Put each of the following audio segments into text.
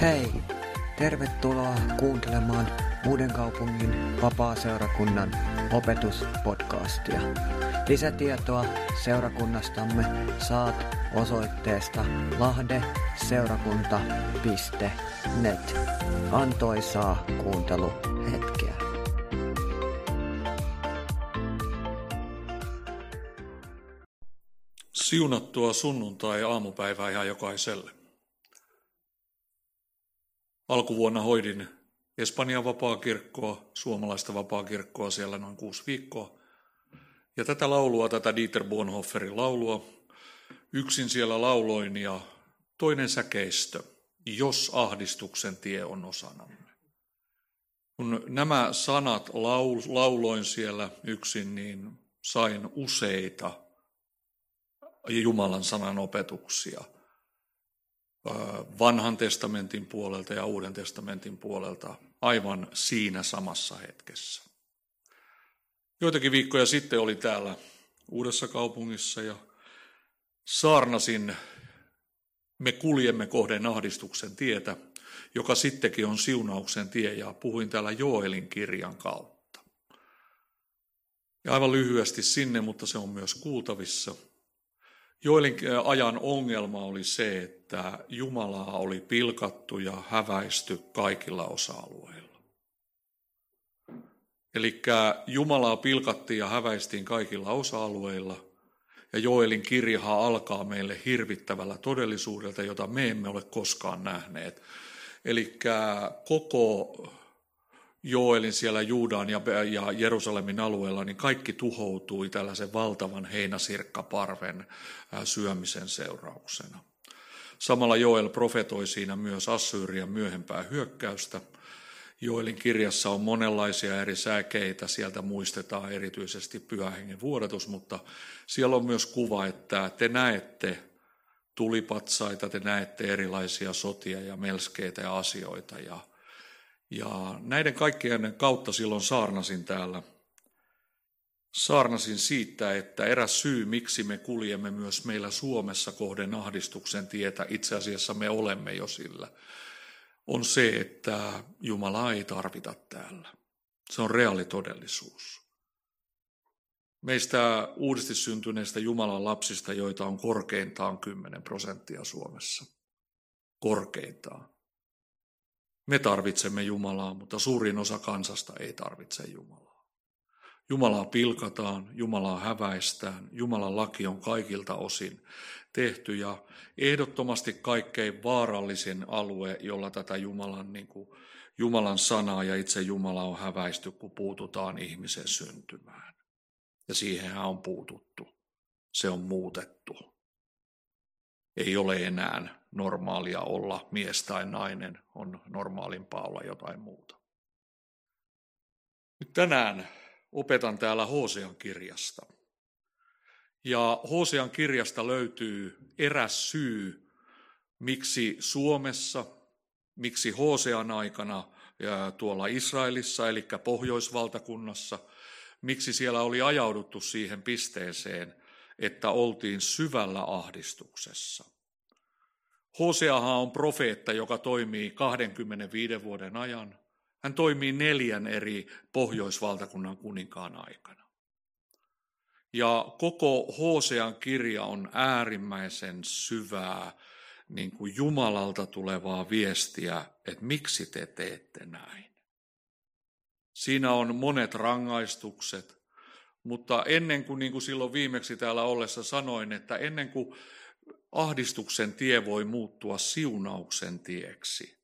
Hei! Tervetuloa kuuntelemaan Uuden kaupungin vapaa-seurakunnan opetuspodcastia. Lisätietoa seurakunnastamme saat osoitteesta lahdeseurakunta.net. Antoisaa kuunteluhetkeä. Siunattua sunnuntai-aamupäivää ihan jokaiselle. Alkuvuonna hoidin Espanjan vapaakirkkoa, suomalaista vapaakirkkoa siellä noin kuusi viikkoa. Ja tätä laulua, tätä Dieter Bonhoefferin laulua, yksin siellä lauloin ja toinen säkeistö, jos ahdistuksen tie on osanamme. Kun nämä sanat lauloin siellä yksin, niin sain useita Jumalan sanan opetuksia vanhan testamentin puolelta ja uuden testamentin puolelta aivan siinä samassa hetkessä. Joitakin viikkoja sitten oli täällä Uudessa kaupungissa ja saarnasin Me kuljemme kohden ahdistuksen tietä, joka sittenkin on siunauksen tie ja puhuin täällä Joelin kirjan kautta. Ja aivan lyhyesti sinne, mutta se on myös kuultavissa – Joelin ajan ongelma oli se, että Jumalaa oli pilkattu ja häväisty kaikilla osa-alueilla. Eli Jumalaa pilkattiin ja häväistiin kaikilla osa-alueilla, ja Joelin kirjahan alkaa meille hirvittävällä todellisuudelta, jota me emme ole koskaan nähneet. Eli koko Joelin siellä Juudan ja, ja Jerusalemin alueella, niin kaikki tuhoutui tällaisen valtavan heinäsirkkaparven syömisen seurauksena. Samalla Joel profetoi siinä myös Assyrian myöhempää hyökkäystä. Joelin kirjassa on monenlaisia eri säkeitä, sieltä muistetaan erityisesti pyhähengen vuodatus, mutta siellä on myös kuva, että te näette tulipatsaita, te näette erilaisia sotia ja melskeitä ja asioita ja ja näiden kaikkien kautta silloin saarnasin täällä. Saarnasin siitä, että eräs syy, miksi me kuljemme myös meillä Suomessa kohden ahdistuksen tietä, itse asiassa me olemme jo sillä, on se, että Jumala ei tarvita täällä. Se on reaalitodellisuus. Meistä uudesti syntyneistä Jumalan lapsista, joita on korkeintaan 10 prosenttia Suomessa. Korkeintaan. Me tarvitsemme Jumalaa, mutta suurin osa kansasta ei tarvitse Jumalaa. Jumalaa pilkataan, Jumalaa häväistään, Jumalan laki on kaikilta osin tehty ja ehdottomasti kaikkein vaarallisin alue, jolla tätä Jumalan, niin kuin, Jumalan sanaa ja itse Jumala on häväisty, kun puututaan ihmisen syntymään. Ja siihenhän on puututtu. Se on muutettu. Ei ole enää normaalia olla mies tai nainen, on normaalimpaa olla jotain muuta. Nyt tänään opetan täällä Hosean kirjasta. Ja Hosean kirjasta löytyy eräs syy, miksi Suomessa, miksi Hosean aikana ja tuolla Israelissa, eli pohjoisvaltakunnassa, miksi siellä oli ajauduttu siihen pisteeseen, että oltiin syvällä ahdistuksessa – Hoseahan on profeetta, joka toimii 25 vuoden ajan. Hän toimii neljän eri pohjoisvaltakunnan kuninkaan aikana. Ja koko Hosean kirja on äärimmäisen syvää niin kuin Jumalalta tulevaa viestiä, että miksi te teette näin. Siinä on monet rangaistukset, mutta ennen kuin, niin kuin silloin viimeksi täällä ollessa sanoin, että ennen kuin ahdistuksen tie voi muuttua siunauksen tieksi.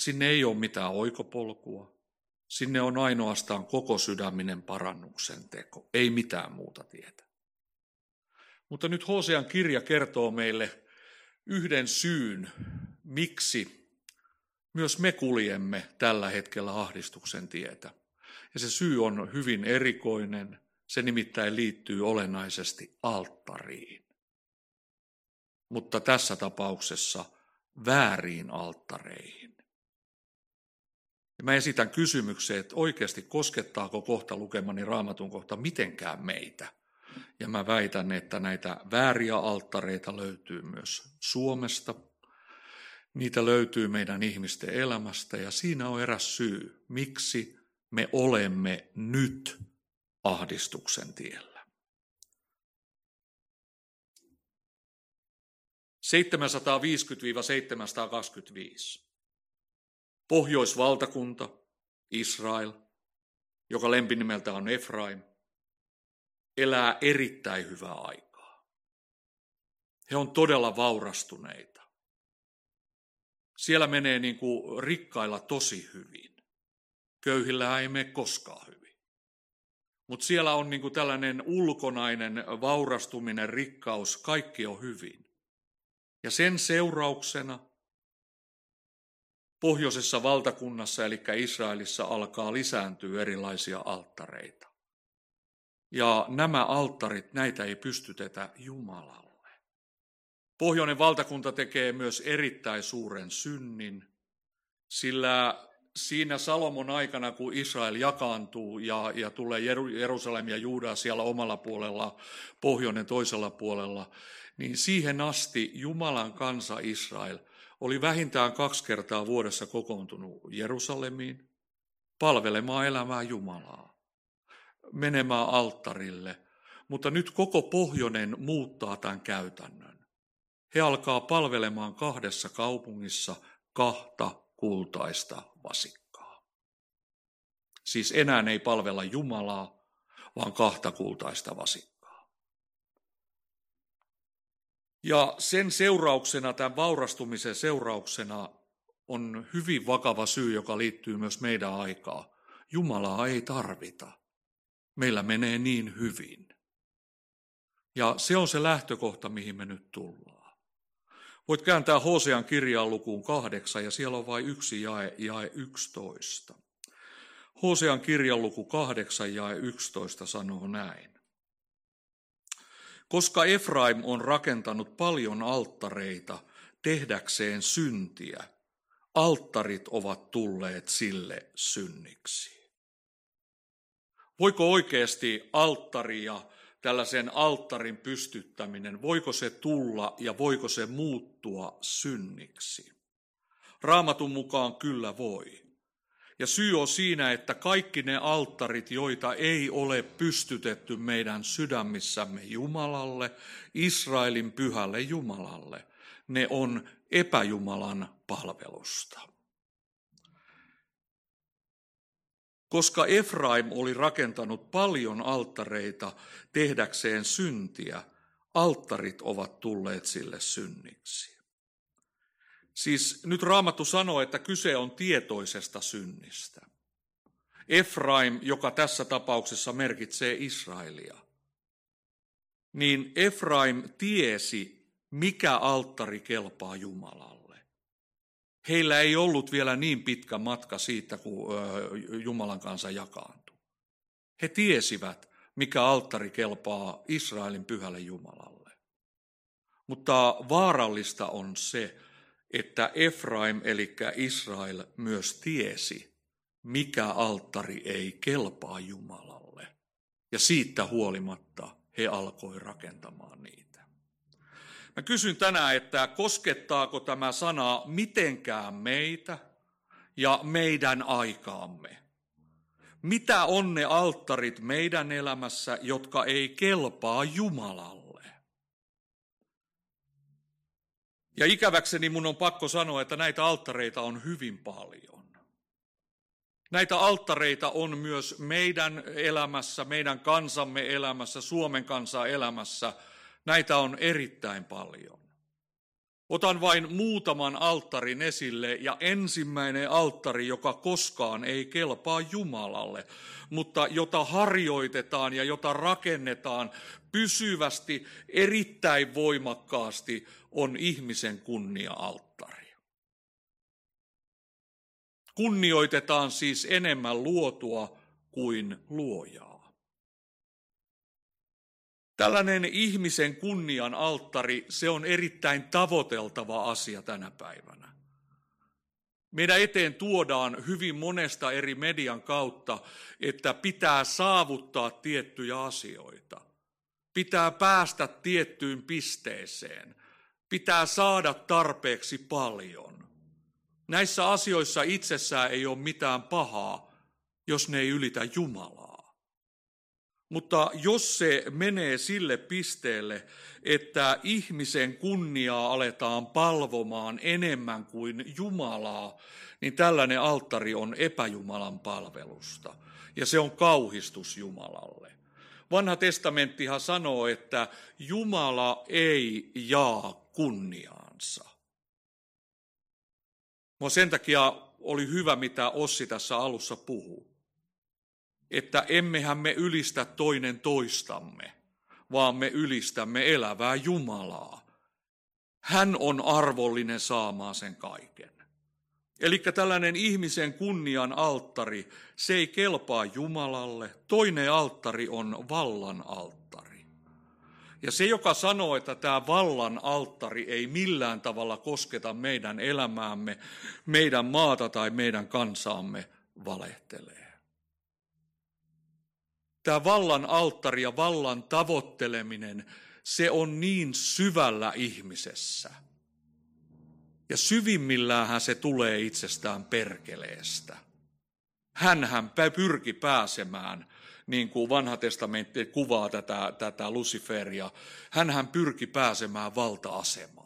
Sinne ei ole mitään oikopolkua. Sinne on ainoastaan koko sydäminen parannuksen teko, ei mitään muuta tietä. Mutta nyt Hosean kirja kertoo meille yhden syyn, miksi myös me kuljemme tällä hetkellä ahdistuksen tietä. Ja se syy on hyvin erikoinen, se nimittäin liittyy olennaisesti alttariin mutta tässä tapauksessa vääriin alttareihin. Ja mä esitän kysymyksen, että oikeasti koskettaako kohta lukemani raamatun kohta mitenkään meitä. Ja mä väitän, että näitä vääriä alttareita löytyy myös Suomesta. Niitä löytyy meidän ihmisten elämästä ja siinä on eräs syy, miksi me olemme nyt ahdistuksen tiellä. 750-725. Pohjoisvaltakunta, Israel, joka lempinimeltä on Efraim, elää erittäin hyvää aikaa. He on todella vaurastuneita. Siellä menee niin kuin rikkailla tosi hyvin. Köyhillä ei mene koskaan hyvin. Mutta siellä on niin kuin tällainen ulkonainen vaurastuminen, rikkaus, kaikki on hyvin. Ja sen seurauksena pohjoisessa valtakunnassa, eli Israelissa, alkaa lisääntyä erilaisia alttareita. Ja nämä alttarit, näitä ei pystytetä Jumalalle. Pohjoinen valtakunta tekee myös erittäin suuren synnin, sillä siinä Salomon aikana, kun Israel jakaantuu ja, ja tulee Jerusalem ja Juuda siellä omalla puolella, pohjoinen toisella puolella, niin siihen asti Jumalan kansa Israel oli vähintään kaksi kertaa vuodessa kokoontunut Jerusalemiin palvelemaan elämää Jumalaa, menemään alttarille. Mutta nyt koko pohjoinen muuttaa tämän käytännön. He alkaa palvelemaan kahdessa kaupungissa kahta kultaista vasikkaa. Siis enää ei palvella Jumalaa, vaan kahta kultaista vasikkaa. Ja sen seurauksena, tämän vaurastumisen seurauksena, on hyvin vakava syy, joka liittyy myös meidän aikaa. Jumalaa ei tarvita. Meillä menee niin hyvin. Ja se on se lähtökohta, mihin me nyt tullaan. Voit kääntää Hosean kirjaan lukuun kahdeksan ja siellä on vain yksi jae, jae 11. Hosean kirjan luku kahdeksan jae 11 sanoo näin. Koska Efraim on rakentanut paljon alttareita tehdäkseen syntiä, alttarit ovat tulleet sille synniksi. Voiko oikeasti alttaria tällaisen alttarin pystyttäminen, voiko se tulla ja voiko se muuttua synniksi? Raamatun mukaan kyllä voi. Ja syy on siinä, että kaikki ne alttarit, joita ei ole pystytetty meidän sydämissämme Jumalalle, Israelin pyhälle Jumalalle, ne on epäjumalan palvelusta. Koska Efraim oli rakentanut paljon alttareita tehdäkseen syntiä, alttarit ovat tulleet sille synniksi. Siis nyt Raamattu sanoo, että kyse on tietoisesta synnistä. Efraim, joka tässä tapauksessa merkitsee Israelia, niin Efraim tiesi, mikä alttari kelpaa Jumalalle. Heillä ei ollut vielä niin pitkä matka siitä, kun Jumalan kanssa jakaantui. He tiesivät, mikä alttari kelpaa Israelin pyhälle Jumalalle. Mutta vaarallista on se, että Efraim eli Israel myös tiesi, mikä alttari ei kelpaa Jumalalle. Ja siitä huolimatta he alkoi rakentamaan niitä. Mä kysyn tänään, että koskettaako tämä sana mitenkään meitä ja meidän aikaamme? Mitä on ne alttarit meidän elämässä, jotka ei kelpaa Jumalalle? Ja ikäväkseni mun on pakko sanoa, että näitä alttareita on hyvin paljon. Näitä alttareita on myös meidän elämässä, meidän kansamme elämässä, Suomen kansan elämässä – Näitä on erittäin paljon. Otan vain muutaman alttarin esille ja ensimmäinen alttari, joka koskaan ei kelpaa Jumalalle, mutta jota harjoitetaan ja jota rakennetaan pysyvästi, erittäin voimakkaasti, on ihmisen kunnia-alttari. Kunnioitetaan siis enemmän luotua kuin luojaa. Tällainen ihmisen kunnian alttari, se on erittäin tavoiteltava asia tänä päivänä. Meidän eteen tuodaan hyvin monesta eri median kautta, että pitää saavuttaa tiettyjä asioita. Pitää päästä tiettyyn pisteeseen. Pitää saada tarpeeksi paljon. Näissä asioissa itsessään ei ole mitään pahaa, jos ne ei ylitä Jumalaa. Mutta jos se menee sille pisteelle, että ihmisen kunniaa aletaan palvomaan enemmän kuin Jumalaa, niin tällainen alttari on epäjumalan palvelusta. Ja se on kauhistus Jumalalle. Vanha testamenttihan sanoo, että Jumala ei jaa kunniaansa. Mua sen takia oli hyvä, mitä Ossi tässä alussa puhuu. Että emmehän me ylistä toinen toistamme, vaan me ylistämme elävää Jumalaa. Hän on arvollinen saamaan sen kaiken. Eli tällainen ihmisen kunnian alttari, se ei kelpaa Jumalalle. Toinen alttari on vallan alttari. Ja se, joka sanoo, että tämä vallan alttari ei millään tavalla kosketa meidän elämäämme, meidän maata tai meidän kansaamme, valehtelee. Tämä vallan alttari ja vallan tavoitteleminen, se on niin syvällä ihmisessä – ja syvimmilläänhän se tulee itsestään perkeleestä. Hänhän pyrki pääsemään, niin kuin vanha testamentti kuvaa tätä, tätä Luciferia, hänhän pyrki pääsemään valta-asemaan.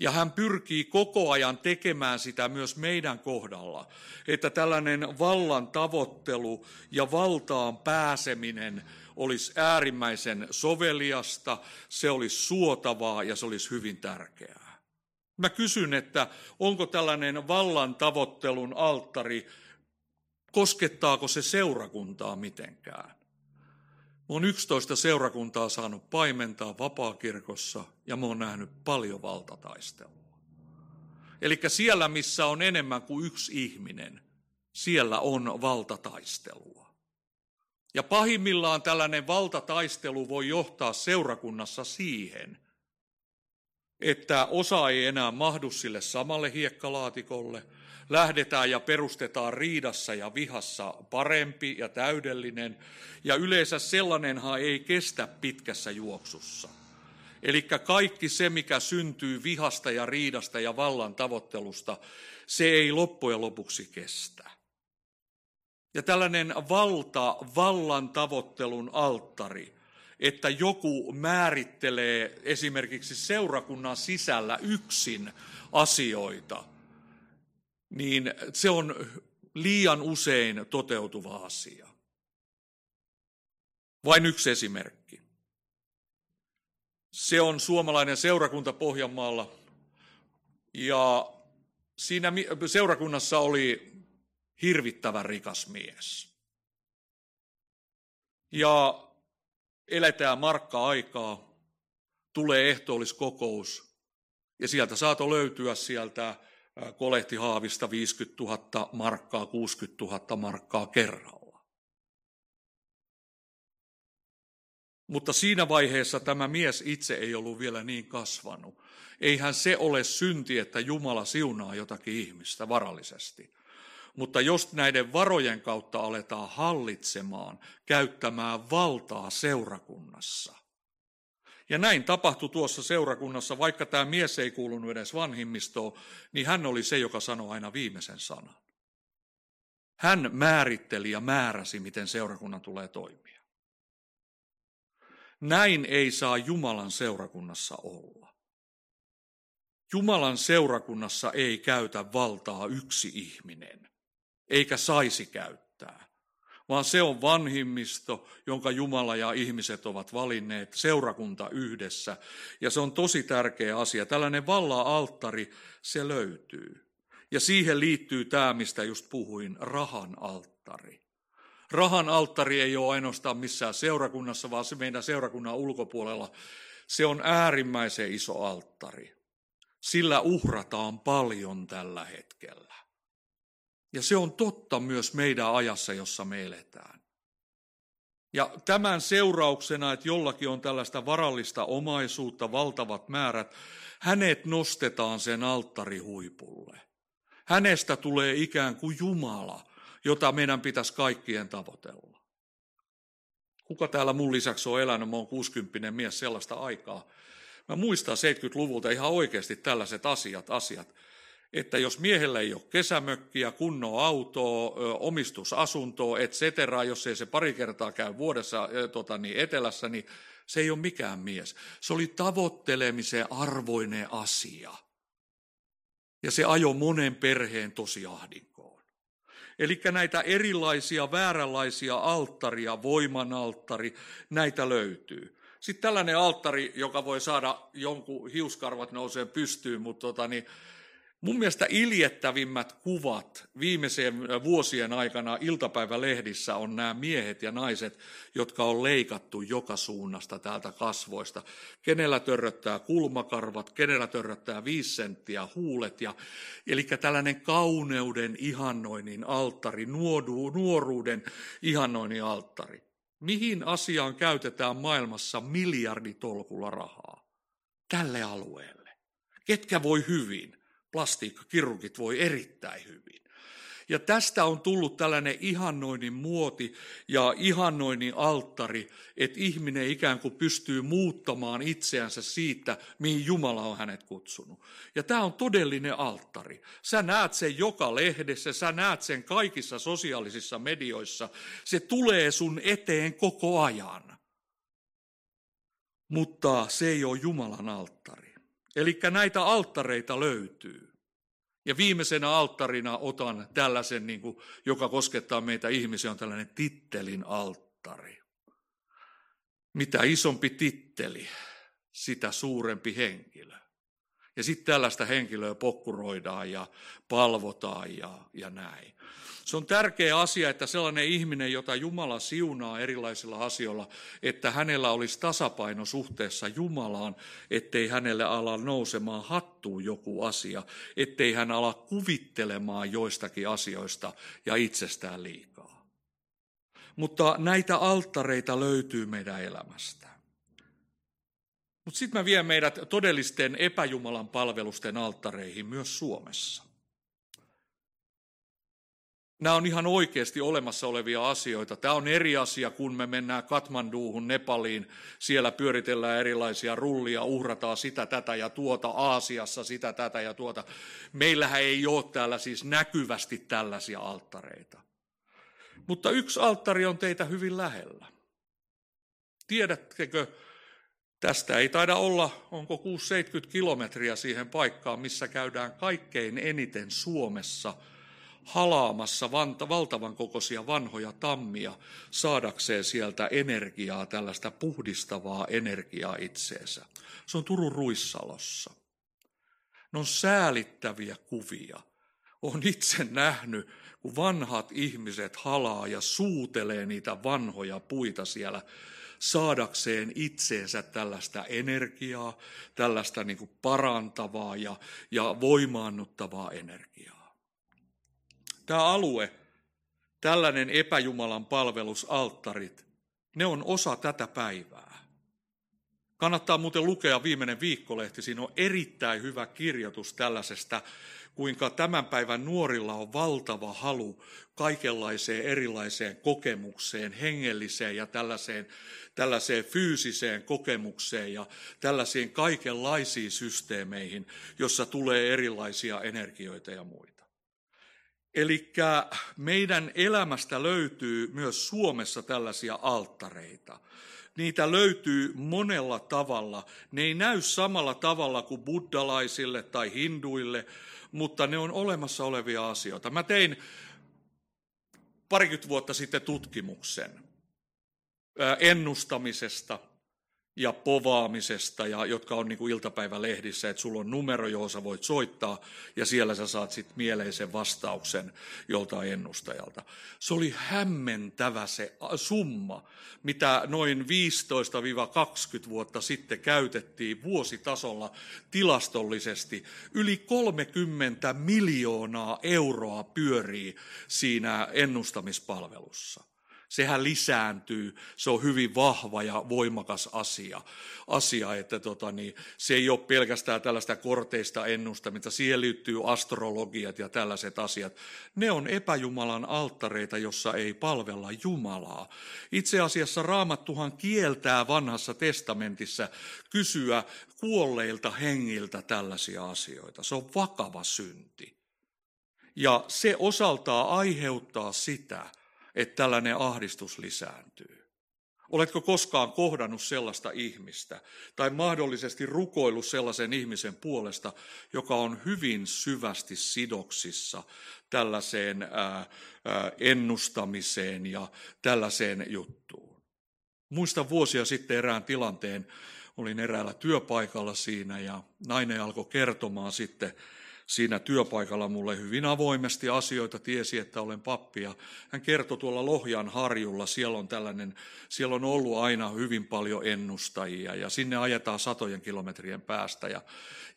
Ja hän pyrkii koko ajan tekemään sitä myös meidän kohdalla, että tällainen vallan tavoittelu ja valtaan pääseminen olisi äärimmäisen soveliasta, se olisi suotavaa ja se olisi hyvin tärkeää. Mä kysyn, että onko tällainen vallan tavoittelun alttari, koskettaako se seurakuntaa mitenkään? Oon 11 seurakuntaa saanut paimentaa vapaakirkossa ja oon nähnyt paljon valtataistelua. Eli siellä, missä on enemmän kuin yksi ihminen, siellä on valtataistelua. Ja pahimmillaan tällainen valtataistelu voi johtaa seurakunnassa siihen – että osa ei enää mahdu sille samalle hiekkalaatikolle, lähdetään ja perustetaan riidassa ja vihassa parempi ja täydellinen, ja yleensä sellainenhan ei kestä pitkässä juoksussa. Eli kaikki se, mikä syntyy vihasta ja riidasta ja vallan tavoittelusta, se ei loppujen lopuksi kestä. Ja tällainen valta, vallan tavoittelun alttari – että joku määrittelee esimerkiksi seurakunnan sisällä yksin asioita, niin se on liian usein toteutuva asia. Vain yksi esimerkki. Se on suomalainen seurakunta Pohjanmaalla. Ja siinä seurakunnassa oli hirvittävän rikas mies. Ja eletään markka-aikaa, tulee ehtoolliskokous ja sieltä saato löytyä sieltä kolehtihaavista 50 000 markkaa, 60 000 markkaa kerralla. Mutta siinä vaiheessa tämä mies itse ei ollut vielä niin kasvanut. Eihän se ole synti, että Jumala siunaa jotakin ihmistä varallisesti. Mutta jos näiden varojen kautta aletaan hallitsemaan, käyttämään valtaa seurakunnassa. Ja näin tapahtui tuossa seurakunnassa, vaikka tämä mies ei kuulunut edes vanhimmistoon, niin hän oli se, joka sanoi aina viimeisen sanan. Hän määritteli ja määräsi, miten seurakunnan tulee toimia. Näin ei saa Jumalan seurakunnassa olla. Jumalan seurakunnassa ei käytä valtaa yksi ihminen eikä saisi käyttää, vaan se on vanhimmisto, jonka Jumala ja ihmiset ovat valinneet, seurakunta yhdessä. Ja se on tosi tärkeä asia. Tällainen valla-alttari, se löytyy. Ja siihen liittyy tämä, mistä just puhuin, rahan alttari. Rahan alttari ei ole ainoastaan missään seurakunnassa, vaan se meidän seurakunnan ulkopuolella. Se on äärimmäisen iso alttari. Sillä uhrataan paljon tällä hetkellä. Ja se on totta myös meidän ajassa, jossa me eletään. Ja tämän seurauksena, että jollakin on tällaista varallista omaisuutta, valtavat määrät, hänet nostetaan sen alttarihuipulle. Hänestä tulee ikään kuin Jumala, jota meidän pitäisi kaikkien tavoitella. Kuka täällä mun lisäksi on elänyt, mä oon 60 mies sellaista aikaa. Mä muistan 70-luvulta ihan oikeasti tällaiset asiat, asiat että jos miehellä ei ole kesämökkiä, kunnon autoa, omistusasuntoa, et cetera, jos ei se pari kertaa käy vuodessa tota, niin etelässä, niin se ei ole mikään mies. Se oli tavoittelemisen arvoinen asia. Ja se ajo monen perheen tosi ahdinkoon. Eli näitä erilaisia, vääränlaisia alttaria, voimanalttari, näitä löytyy. Sitten tällainen alttari, joka voi saada jonkun hiuskarvat nouseen pystyyn, mutta tota, niin, Mun mielestä iljettävimmät kuvat viimeiseen vuosien aikana iltapäivälehdissä on nämä miehet ja naiset, jotka on leikattu joka suunnasta täältä kasvoista. Kenellä törröttää kulmakarvat, kenellä törröttää viisi senttiä huulet. Ja, eli tällainen kauneuden ihannoinnin alttari, nuodu, nuoruuden ihannoinnin alttari. Mihin asiaan käytetään maailmassa miljarditolkulla rahaa? Tälle alueelle. Ketkä voi hyvin? Plastiikkakirurgit voi erittäin hyvin. Ja tästä on tullut tällainen ihannoinnin muoti ja ihannoinnin alttari, että ihminen ikään kuin pystyy muuttamaan itseänsä siitä, mihin Jumala on hänet kutsunut. Ja tämä on todellinen alttari. Sä näet sen joka lehdessä, sä näet sen kaikissa sosiaalisissa medioissa. Se tulee sun eteen koko ajan. Mutta se ei ole Jumalan alttari. Eli näitä alttareita löytyy. Ja viimeisenä alttarina otan tällaisen, niin kuin, joka koskettaa meitä ihmisiä, on tällainen tittelin alttari. Mitä isompi titteli, sitä suurempi henkilö. Ja sitten tällaista henkilöä pokkuroidaan ja palvotaan ja, ja näin. Se on tärkeä asia, että sellainen ihminen, jota Jumala siunaa erilaisilla asioilla, että hänellä olisi tasapaino suhteessa Jumalaan, ettei hänelle ala nousemaan hattuun joku asia, ettei hän ala kuvittelemaan joistakin asioista ja itsestään liikaa. Mutta näitä alttareita löytyy meidän elämästä. Mutta sitten mä vien meidät todellisten epäjumalan palvelusten alttareihin myös Suomessa. Nämä on ihan oikeasti olemassa olevia asioita. Tämä on eri asia, kun me mennään Katmanduuhun, Nepaliin. Siellä pyöritellään erilaisia rullia, uhrataan sitä, tätä ja tuota. Aasiassa sitä, tätä ja tuota. Meillähän ei ole täällä siis näkyvästi tällaisia alttareita. Mutta yksi alttari on teitä hyvin lähellä. Tiedättekö, tästä ei taida olla, onko 6-70 kilometriä siihen paikkaan, missä käydään kaikkein eniten Suomessa – halaamassa valtavan kokoisia vanhoja tammia saadakseen sieltä energiaa, tällaista puhdistavaa energiaa itseensä. Se on Turun Ruissalossa. Ne on säälittäviä kuvia. Olen itse nähnyt, kun vanhat ihmiset halaa ja suutelee niitä vanhoja puita siellä saadakseen itseensä tällaista energiaa, tällaista niin kuin parantavaa ja, ja voimaannuttavaa energiaa tämä alue, tällainen epäjumalan palvelusalttarit, ne on osa tätä päivää. Kannattaa muuten lukea viimeinen viikkolehti, siinä on erittäin hyvä kirjoitus tällaisesta, kuinka tämän päivän nuorilla on valtava halu kaikenlaiseen erilaiseen kokemukseen, hengelliseen ja tällaiseen, tällaiseen fyysiseen kokemukseen ja tällaisiin kaikenlaisiin systeemeihin, jossa tulee erilaisia energioita ja muita. Eli meidän elämästä löytyy myös Suomessa tällaisia alttareita. Niitä löytyy monella tavalla. Ne ei näy samalla tavalla kuin buddalaisille tai hinduille, mutta ne on olemassa olevia asioita. Mä tein parikymmentä vuotta sitten tutkimuksen ennustamisesta – ja povaamisesta, ja, jotka on niin kuin iltapäivälehdissä, että sulla on numero, johon sä voit soittaa, ja siellä sä saat sitten mieleisen vastauksen joltain ennustajalta. Se oli hämmentävä se summa, mitä noin 15-20 vuotta sitten käytettiin vuositasolla tilastollisesti. Yli 30 miljoonaa euroa pyörii siinä ennustamispalvelussa. Sehän lisääntyy, se on hyvin vahva ja voimakas asia, asia että tota, niin, se ei ole pelkästään tällaista korteista ennustamista, siihen liittyy astrologiat ja tällaiset asiat. Ne on epäjumalan alttareita, jossa ei palvella Jumalaa. Itse asiassa Raamattuhan kieltää vanhassa testamentissa kysyä kuolleilta hengiltä tällaisia asioita. Se on vakava synti. Ja se osaltaan aiheuttaa sitä, että tällainen ahdistus lisääntyy. Oletko koskaan kohdannut sellaista ihmistä tai mahdollisesti rukoillut sellaisen ihmisen puolesta, joka on hyvin syvästi sidoksissa tällaiseen ennustamiseen ja tällaiseen juttuun? Muistan vuosia sitten erään tilanteen, olin eräällä työpaikalla siinä ja nainen alkoi kertomaan sitten siinä työpaikalla mulle hyvin avoimesti asioita, tiesi, että olen pappi. Ja hän kertoi tuolla Lohjan harjulla, siellä on tällainen, siellä on ollut aina hyvin paljon ennustajia ja sinne ajetaan satojen kilometrien päästä. Ja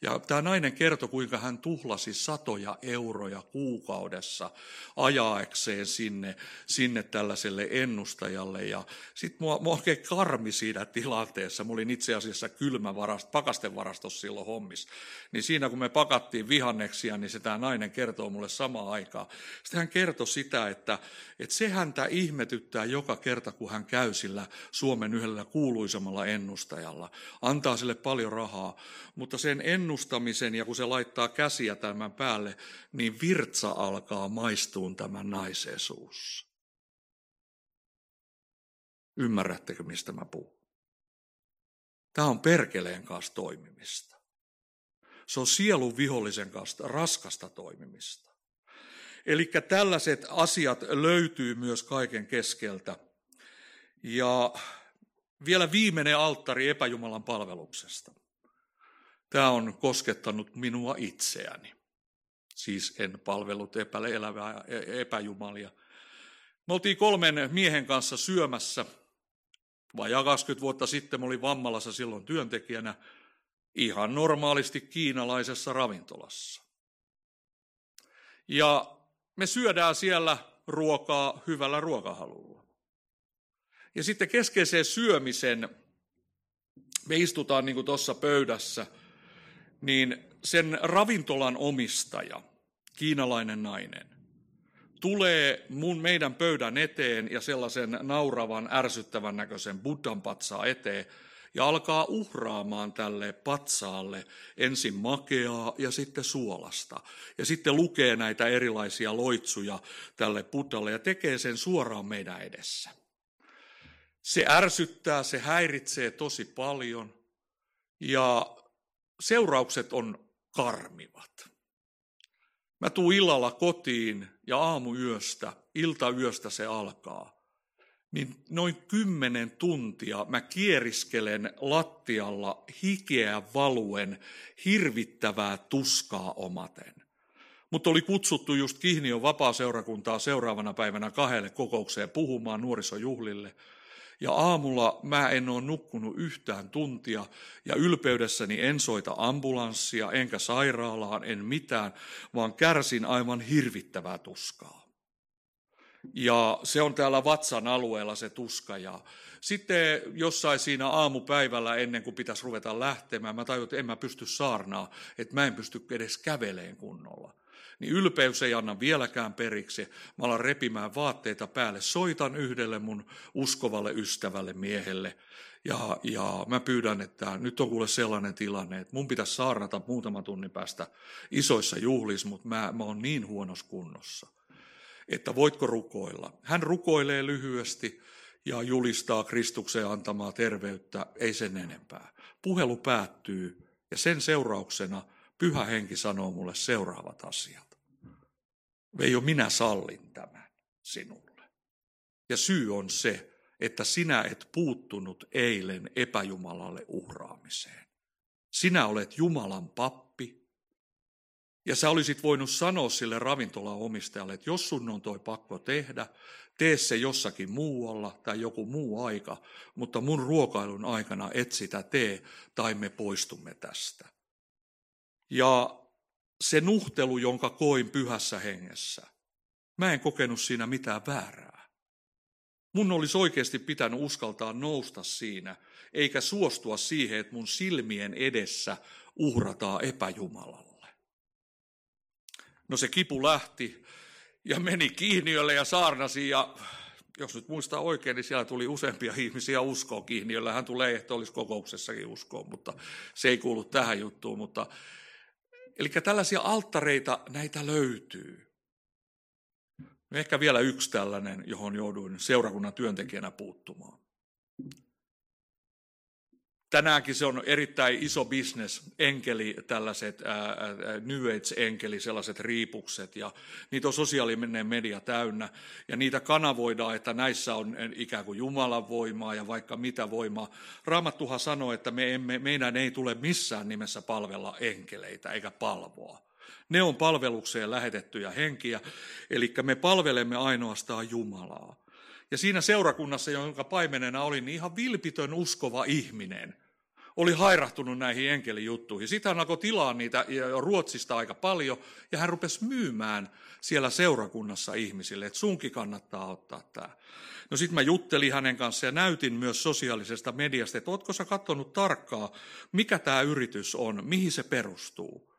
ja tämä nainen kertoi, kuinka hän tuhlasi satoja euroja kuukaudessa ajaekseen sinne, sinne tällaiselle ennustajalle. Ja sitten mua, mua oikein karmi siinä tilanteessa. Mä olin itse asiassa kylmä varast, pakasten varastossa silloin hommis. Niin siinä kun me pakattiin vihanneksia, niin se tämä nainen kertoo mulle samaan aikaan. Sitten hän kertoi sitä, että, että se häntä ihmetyttää joka kerta, kun hän käy sillä Suomen yhdellä kuuluisemmalla ennustajalla. Antaa sille paljon rahaa, mutta sen ennustamisen ja kun se laittaa käsiä tämän päälle, niin virtsa alkaa maistuun tämän naisen suussa. Ymmärrättekö, mistä mä puhun? Tämä on perkeleen kanssa toimimista. Se on sielun vihollisen kanssa raskasta toimimista. Eli tällaiset asiat löytyy myös kaiken keskeltä. Ja vielä viimeinen alttari epäjumalan palveluksesta. Tämä on koskettanut minua itseäni. Siis en palvellut epäelävää e, epäjumalia. Me oltiin kolmen miehen kanssa syömässä. Vajaa 20 vuotta sitten mä olin Vammalassa silloin työntekijänä ihan normaalisti kiinalaisessa ravintolassa. Ja me syödään siellä ruokaa hyvällä ruokahalulla. Ja sitten keskeiseen syömisen me istutaan niin kuin tuossa pöydässä – niin sen ravintolan omistaja, kiinalainen nainen, tulee mun meidän pöydän eteen ja sellaisen nauravan, ärsyttävän näköisen buddhan patsaa eteen ja alkaa uhraamaan tälle patsaalle ensin makeaa ja sitten suolasta. Ja sitten lukee näitä erilaisia loitsuja tälle buddhalle ja tekee sen suoraan meidän edessä. Se ärsyttää, se häiritsee tosi paljon ja seuraukset on karmivat. Mä tuun illalla kotiin ja aamuyöstä, iltayöstä se alkaa. Niin noin kymmenen tuntia mä kieriskelen lattialla hikeä valuen hirvittävää tuskaa omaten. Mutta oli kutsuttu just Kihnion vapaaseurakuntaa seuraavana päivänä kahdelle kokoukseen puhumaan nuorisojuhlille – ja aamulla mä en ole nukkunut yhtään tuntia ja ylpeydessäni en soita ambulanssia enkä sairaalaan, en mitään, vaan kärsin aivan hirvittävää tuskaa. Ja se on täällä vatsan alueella se tuska. Ja sitten jossain siinä aamupäivällä ennen kuin pitäisi ruveta lähtemään, mä tajutin, että en mä pysty saarnaa, että mä en pysty edes käveleen kunnolla niin ylpeys ei anna vieläkään periksi. Mä alan repimään vaatteita päälle. Soitan yhdelle mun uskovalle ystävälle miehelle ja, ja mä pyydän, että nyt on kuule sellainen tilanne, että mun pitäisi saarnata muutama tunnin päästä isoissa juhlissa, mutta mä, mä oon niin huonossa kunnossa, että voitko rukoilla. Hän rukoilee lyhyesti ja julistaa Kristuksen antamaa terveyttä, ei sen enempää. Puhelu päättyy ja sen seurauksena Pyhä Henki sanoo mulle seuraavat asiat. Veijo, minä sallin tämän sinulle. Ja syy on se, että sinä et puuttunut eilen epäjumalalle uhraamiseen. Sinä olet Jumalan pappi. Ja sä olisit voinut sanoa sille ravintolan omistajalle, että jos sun on toi pakko tehdä, tee se jossakin muualla tai joku muu aika, mutta mun ruokailun aikana et sitä tee tai me poistumme tästä. Ja se nuhtelu, jonka koin pyhässä hengessä, mä en kokenut siinä mitään väärää. Mun olisi oikeasti pitänyt uskaltaa nousta siinä, eikä suostua siihen, että mun silmien edessä uhrataan epäjumalalle. No se kipu lähti ja meni kiinniölle ja saarnasi ja jos nyt muistaa oikein, niin siellä tuli useampia ihmisiä uskoon kiinniöllä. Hän tulee ehtoolliskokouksessakin uskoon, mutta se ei kuulu tähän juttuun. Mutta, eli tällaisia alttareita näitä löytyy. Ehkä vielä yksi tällainen, johon jouduin seurakunnan työntekijänä puuttumaan. Tänäänkin se on erittäin iso bisnes, enkeli, tällaiset ää, New Age-enkeli, sellaiset riipukset, ja niitä on sosiaalinen media täynnä, ja niitä kanavoidaan, että näissä on ikään kuin Jumalan voimaa ja vaikka mitä voimaa. Raamattuhan sanoo, että me emme, meidän ei tule missään nimessä palvella enkeleitä eikä palvoa. Ne on palvelukseen lähetettyjä henkiä, eli me palvelemme ainoastaan Jumalaa. Ja siinä seurakunnassa, jonka paimenena oli, niin ihan vilpitön uskova ihminen oli hairahtunut näihin enkelijuttuihin. Sitten hän alkoi tilaa niitä Ruotsista aika paljon, ja hän rupesi myymään siellä seurakunnassa ihmisille, että sunkin kannattaa ottaa tämä. No sitten mä juttelin hänen kanssaan ja näytin myös sosiaalisesta mediasta, että ootko sä katsonut tarkkaa, mikä tämä yritys on, mihin se perustuu.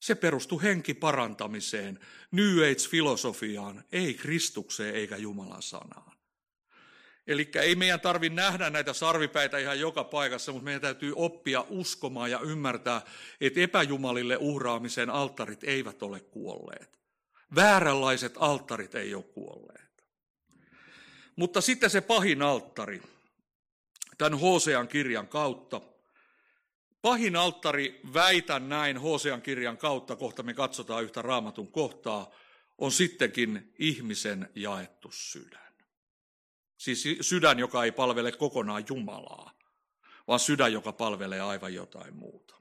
Se perustuu henkiparantamiseen, New Age-filosofiaan, ei Kristukseen eikä Jumalan sanaan. Eli ei meidän tarvitse nähdä näitä sarvipäitä ihan joka paikassa, mutta meidän täytyy oppia uskomaan ja ymmärtää, että epäjumalille uhraamisen alttarit eivät ole kuolleet. Vääränlaiset alttarit ei ole kuolleet. Mutta sitten se pahin alttari, tämän Hosean kirjan kautta. Pahin alttari, väitän näin Hosean kirjan kautta, kohta me katsotaan yhtä raamatun kohtaa, on sittenkin ihmisen jaettu sydän. Siis sydän, joka ei palvele kokonaan Jumalaa, vaan sydän, joka palvelee aivan jotain muuta.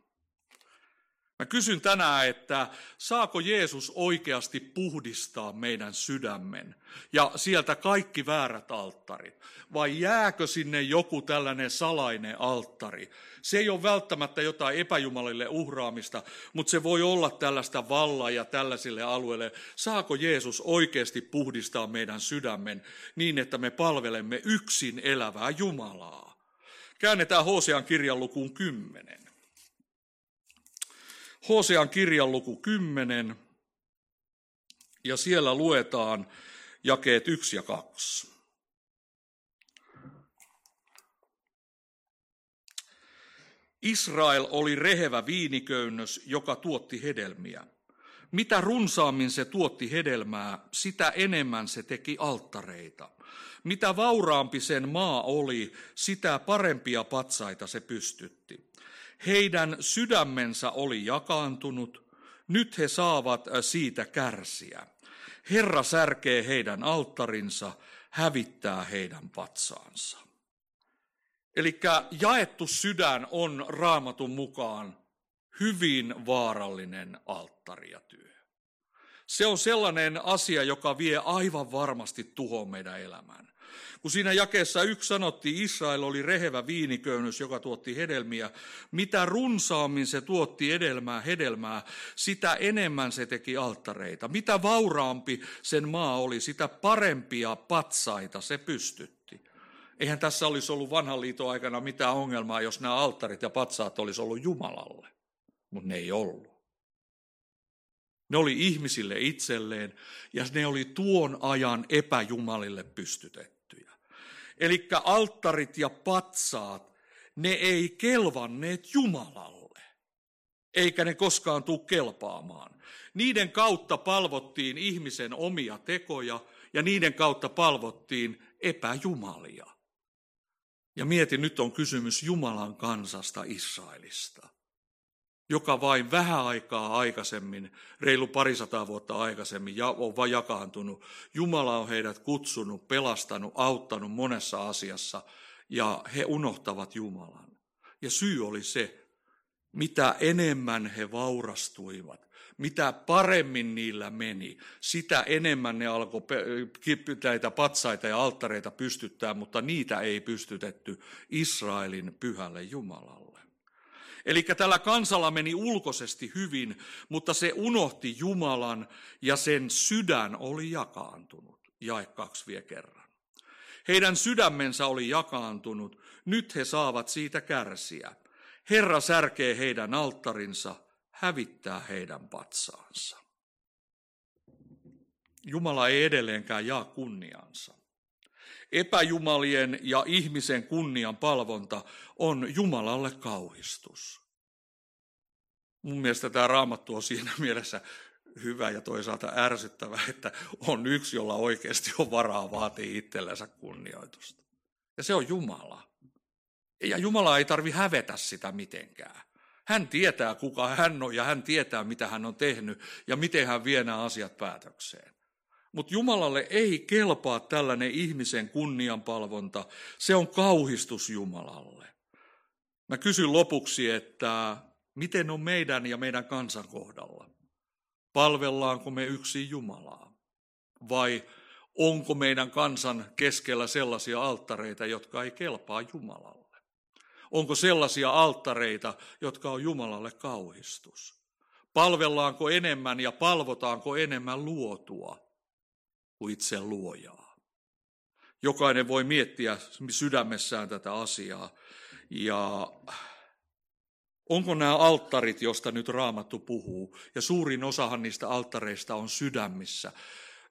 Mä kysyn tänään, että saako Jeesus oikeasti puhdistaa meidän sydämen ja sieltä kaikki väärät alttarit? Vai jääkö sinne joku tällainen salainen alttari? Se ei ole välttämättä jotain epäjumalille uhraamista, mutta se voi olla tällaista vallaa ja tällaisille alueille. Saako Jeesus oikeasti puhdistaa meidän sydämen niin, että me palvelemme yksin elävää Jumalaa? Käännetään Hosean kirjan lukuun 10. Hosean kirjan luku 10, ja siellä luetaan jakeet 1 ja 2. Israel oli rehevä viiniköynnös, joka tuotti hedelmiä. Mitä runsaammin se tuotti hedelmää, sitä enemmän se teki alttareita. Mitä vauraampi sen maa oli, sitä parempia patsaita se pystytti. Heidän sydämensä oli jakaantunut, nyt he saavat äh, siitä kärsiä. Herra särkee heidän alttarinsa, hävittää heidän patsaansa. Eli jaettu sydän on raamatun mukaan hyvin vaarallinen alttari ja työ. Se on sellainen asia, joka vie aivan varmasti tuhoon meidän elämään. Kun siinä jakeessa yksi sanottiin, Israel oli rehevä viiniköynnös, joka tuotti hedelmiä. Mitä runsaammin se tuotti edelmää, hedelmää, sitä enemmän se teki alttareita. Mitä vauraampi sen maa oli, sitä parempia patsaita se pystytti. Eihän tässä olisi ollut vanhan liiton aikana mitään ongelmaa, jos nämä alttarit ja patsaat olisi ollut Jumalalle, mutta ne ei ollut. Ne oli ihmisille itselleen ja ne oli tuon ajan epäjumalille pystytetty. Eli alttarit ja patsaat, ne ei kelvanneet Jumalalle, eikä ne koskaan tule kelpaamaan. Niiden kautta palvottiin ihmisen omia tekoja ja niiden kautta palvottiin epäjumalia. Ja mietin, nyt on kysymys Jumalan kansasta Israelista joka vain vähän aikaa aikaisemmin, reilu parisataa vuotta aikaisemmin, on vain jakaantunut. Jumala on heidät kutsunut, pelastanut, auttanut monessa asiassa, ja he unohtavat Jumalan. Ja syy oli se, mitä enemmän he vaurastuivat, mitä paremmin niillä meni, sitä enemmän ne alkoi näitä patsaita ja alttareita pystyttää, mutta niitä ei pystytetty Israelin pyhälle Jumalalle. Eli tällä kansalla meni ulkoisesti hyvin, mutta se unohti Jumalan ja sen sydän oli jakaantunut. Jae kaksi vie kerran. Heidän sydämensä oli jakaantunut, nyt he saavat siitä kärsiä. Herra särkee heidän alttarinsa, hävittää heidän patsaansa. Jumala ei edelleenkään jaa kunniansa. Epäjumalien ja ihmisen kunnian palvonta on Jumalalle kauhistus. Mun mielestä tämä raamattu on siinä mielessä hyvä ja toisaalta ärsyttävä, että on yksi, jolla oikeasti on varaa vaatii itsellensä kunnioitusta. Ja se on Jumala. Ja Jumala ei tarvi hävetä sitä mitenkään. Hän tietää, kuka hän on ja hän tietää, mitä hän on tehnyt ja miten hän vie nämä asiat päätökseen. Mutta Jumalalle ei kelpaa tällainen ihmisen kunnianpalvonta. Se on kauhistus Jumalalle. Mä kysyn lopuksi, että miten on meidän ja meidän kansan kohdalla? Palvellaanko me yksin Jumalaa? Vai onko meidän kansan keskellä sellaisia alttareita, jotka ei kelpaa Jumalalle? Onko sellaisia alttareita, jotka on Jumalalle kauhistus? Palvellaanko enemmän ja palvotaanko enemmän luotua kuin itse luojaa? Jokainen voi miettiä sydämessään tätä asiaa. Ja Onko nämä alttarit, josta nyt Raamattu puhuu, ja suurin osahan niistä alttareista on sydämissä.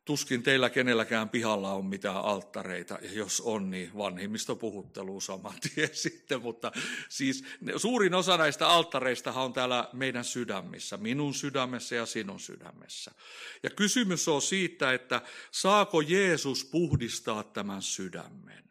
Tuskin teillä kenelläkään pihalla on mitään alttareita, ja jos on, niin vanhimmista puhutteluu saman tien sitten. Mutta siis suurin osa näistä alttareista on täällä meidän sydämissä, minun sydämessä ja sinun sydämessä. Ja kysymys on siitä, että saako Jeesus puhdistaa tämän sydämen?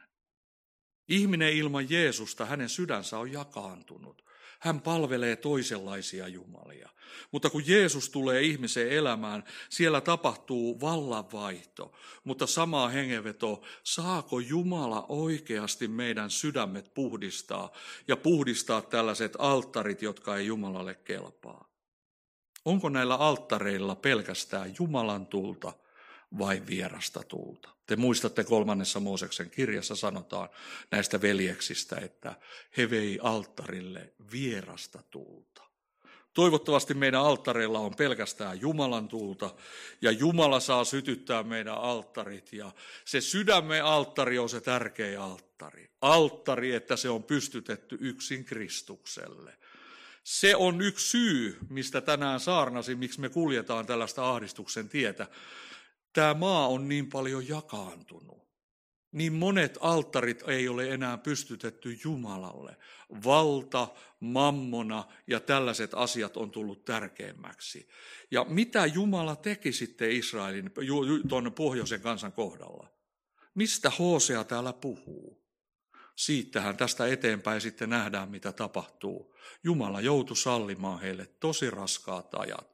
Ihminen ilman Jeesusta, hänen sydänsä on jakaantunut. Hän palvelee toisenlaisia jumalia. Mutta kun Jeesus tulee ihmisen elämään, siellä tapahtuu vallanvaihto. Mutta samaa hengenveto, saako Jumala oikeasti meidän sydämet puhdistaa ja puhdistaa tällaiset alttarit, jotka ei Jumalalle kelpaa? Onko näillä alttareilla pelkästään Jumalan tulta vai vierasta tulta? Te muistatte kolmannessa Mooseksen kirjassa sanotaan näistä veljeksistä, että he vei alttarille vierasta tulta. Toivottavasti meidän alttareilla on pelkästään Jumalan tulta ja Jumala saa sytyttää meidän alttarit ja se sydämme alttari on se tärkeä alttari. Alttari, että se on pystytetty yksin Kristukselle. Se on yksi syy, mistä tänään saarnasin, miksi me kuljetaan tällaista ahdistuksen tietä tämä maa on niin paljon jakaantunut. Niin monet alttarit ei ole enää pystytetty Jumalalle. Valta, mammona ja tällaiset asiat on tullut tärkeämmäksi. Ja mitä Jumala teki sitten Israelin, tuonne pohjoisen kansan kohdalla? Mistä Hosea täällä puhuu? Siitähän tästä eteenpäin sitten nähdään, mitä tapahtuu. Jumala joutui sallimaan heille tosi raskaat ajat.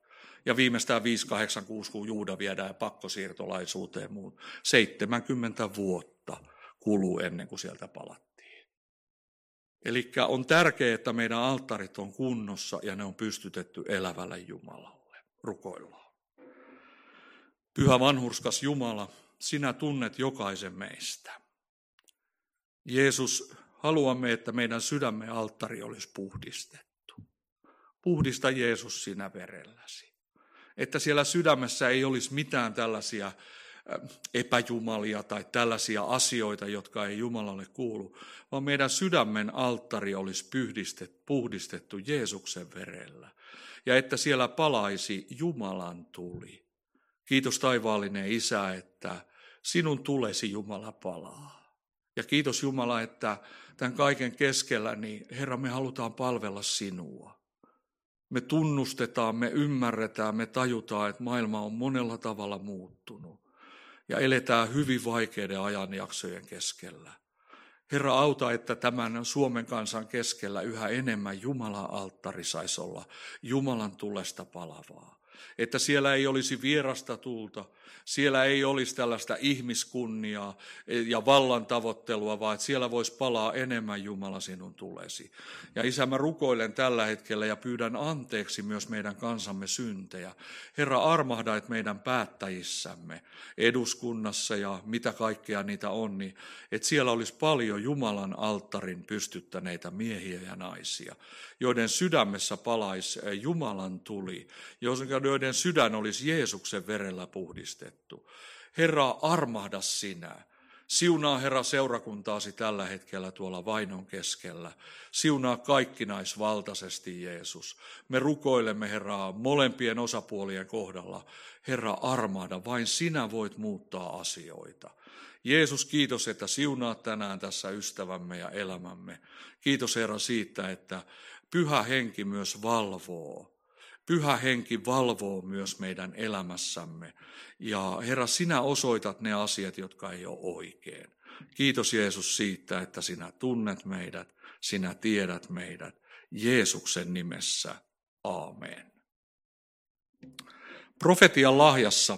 Ja viimeistään 586, kun Juuda viedään pakkosiirtolaisuuteen muun. 70 vuotta kuluu ennen kuin sieltä palattiin. Eli on tärkeää, että meidän alttarit on kunnossa ja ne on pystytetty elävälle Jumalalle. Rukoillaan. Pyhä vanhurskas Jumala, sinä tunnet jokaisen meistä. Jeesus, haluamme, että meidän sydämme alttari olisi puhdistettu. Puhdista Jeesus sinä verelläsi että siellä sydämessä ei olisi mitään tällaisia epäjumalia tai tällaisia asioita, jotka ei Jumalalle kuulu, vaan meidän sydämen alttari olisi puhdistettu, puhdistettu Jeesuksen verellä ja että siellä palaisi Jumalan tuli. Kiitos taivaallinen Isä, että sinun tulesi Jumala palaa. Ja kiitos Jumala, että tämän kaiken keskellä, niin Herra, me halutaan palvella sinua me tunnustetaan, me ymmärretään, me tajutaan, että maailma on monella tavalla muuttunut ja eletään hyvin vaikeiden ajanjaksojen keskellä. Herra, auta, että tämän Suomen kansan keskellä yhä enemmän Jumalan alttari saisi olla Jumalan tulesta palavaa. Että siellä ei olisi vierasta tulta, siellä ei olisi tällaista ihmiskunniaa ja vallan tavoittelua, vaan että siellä voisi palaa enemmän Jumala sinun tulesi. Ja isä, mä rukoilen tällä hetkellä ja pyydän anteeksi myös meidän kansamme syntejä. Herra, armahda, että meidän päättäjissämme, eduskunnassa ja mitä kaikkea niitä on, niin että siellä olisi paljon Jumalan alttarin pystyttäneitä miehiä ja naisia, joiden sydämessä palaisi Jumalan tuli, joiden sydän olisi Jeesuksen verellä puhdistettu. Herra, armahda sinä. Siunaa Herra seurakuntaasi tällä hetkellä tuolla vainon keskellä. Siunaa kaikkinaisvaltaisesti Jeesus. Me rukoilemme Herraa molempien osapuolien kohdalla. Herra armaada, vain sinä voit muuttaa asioita. Jeesus, kiitos, että siunaat tänään tässä ystävämme ja elämämme. Kiitos Herra siitä, että pyhä henki myös valvoo. Pyhä henki valvoo myös meidän elämässämme. Ja Herra, sinä osoitat ne asiat, jotka ei ole oikein. Kiitos Jeesus siitä, että sinä tunnet meidät, sinä tiedät meidät. Jeesuksen nimessä. Aamen. Profetian lahjassa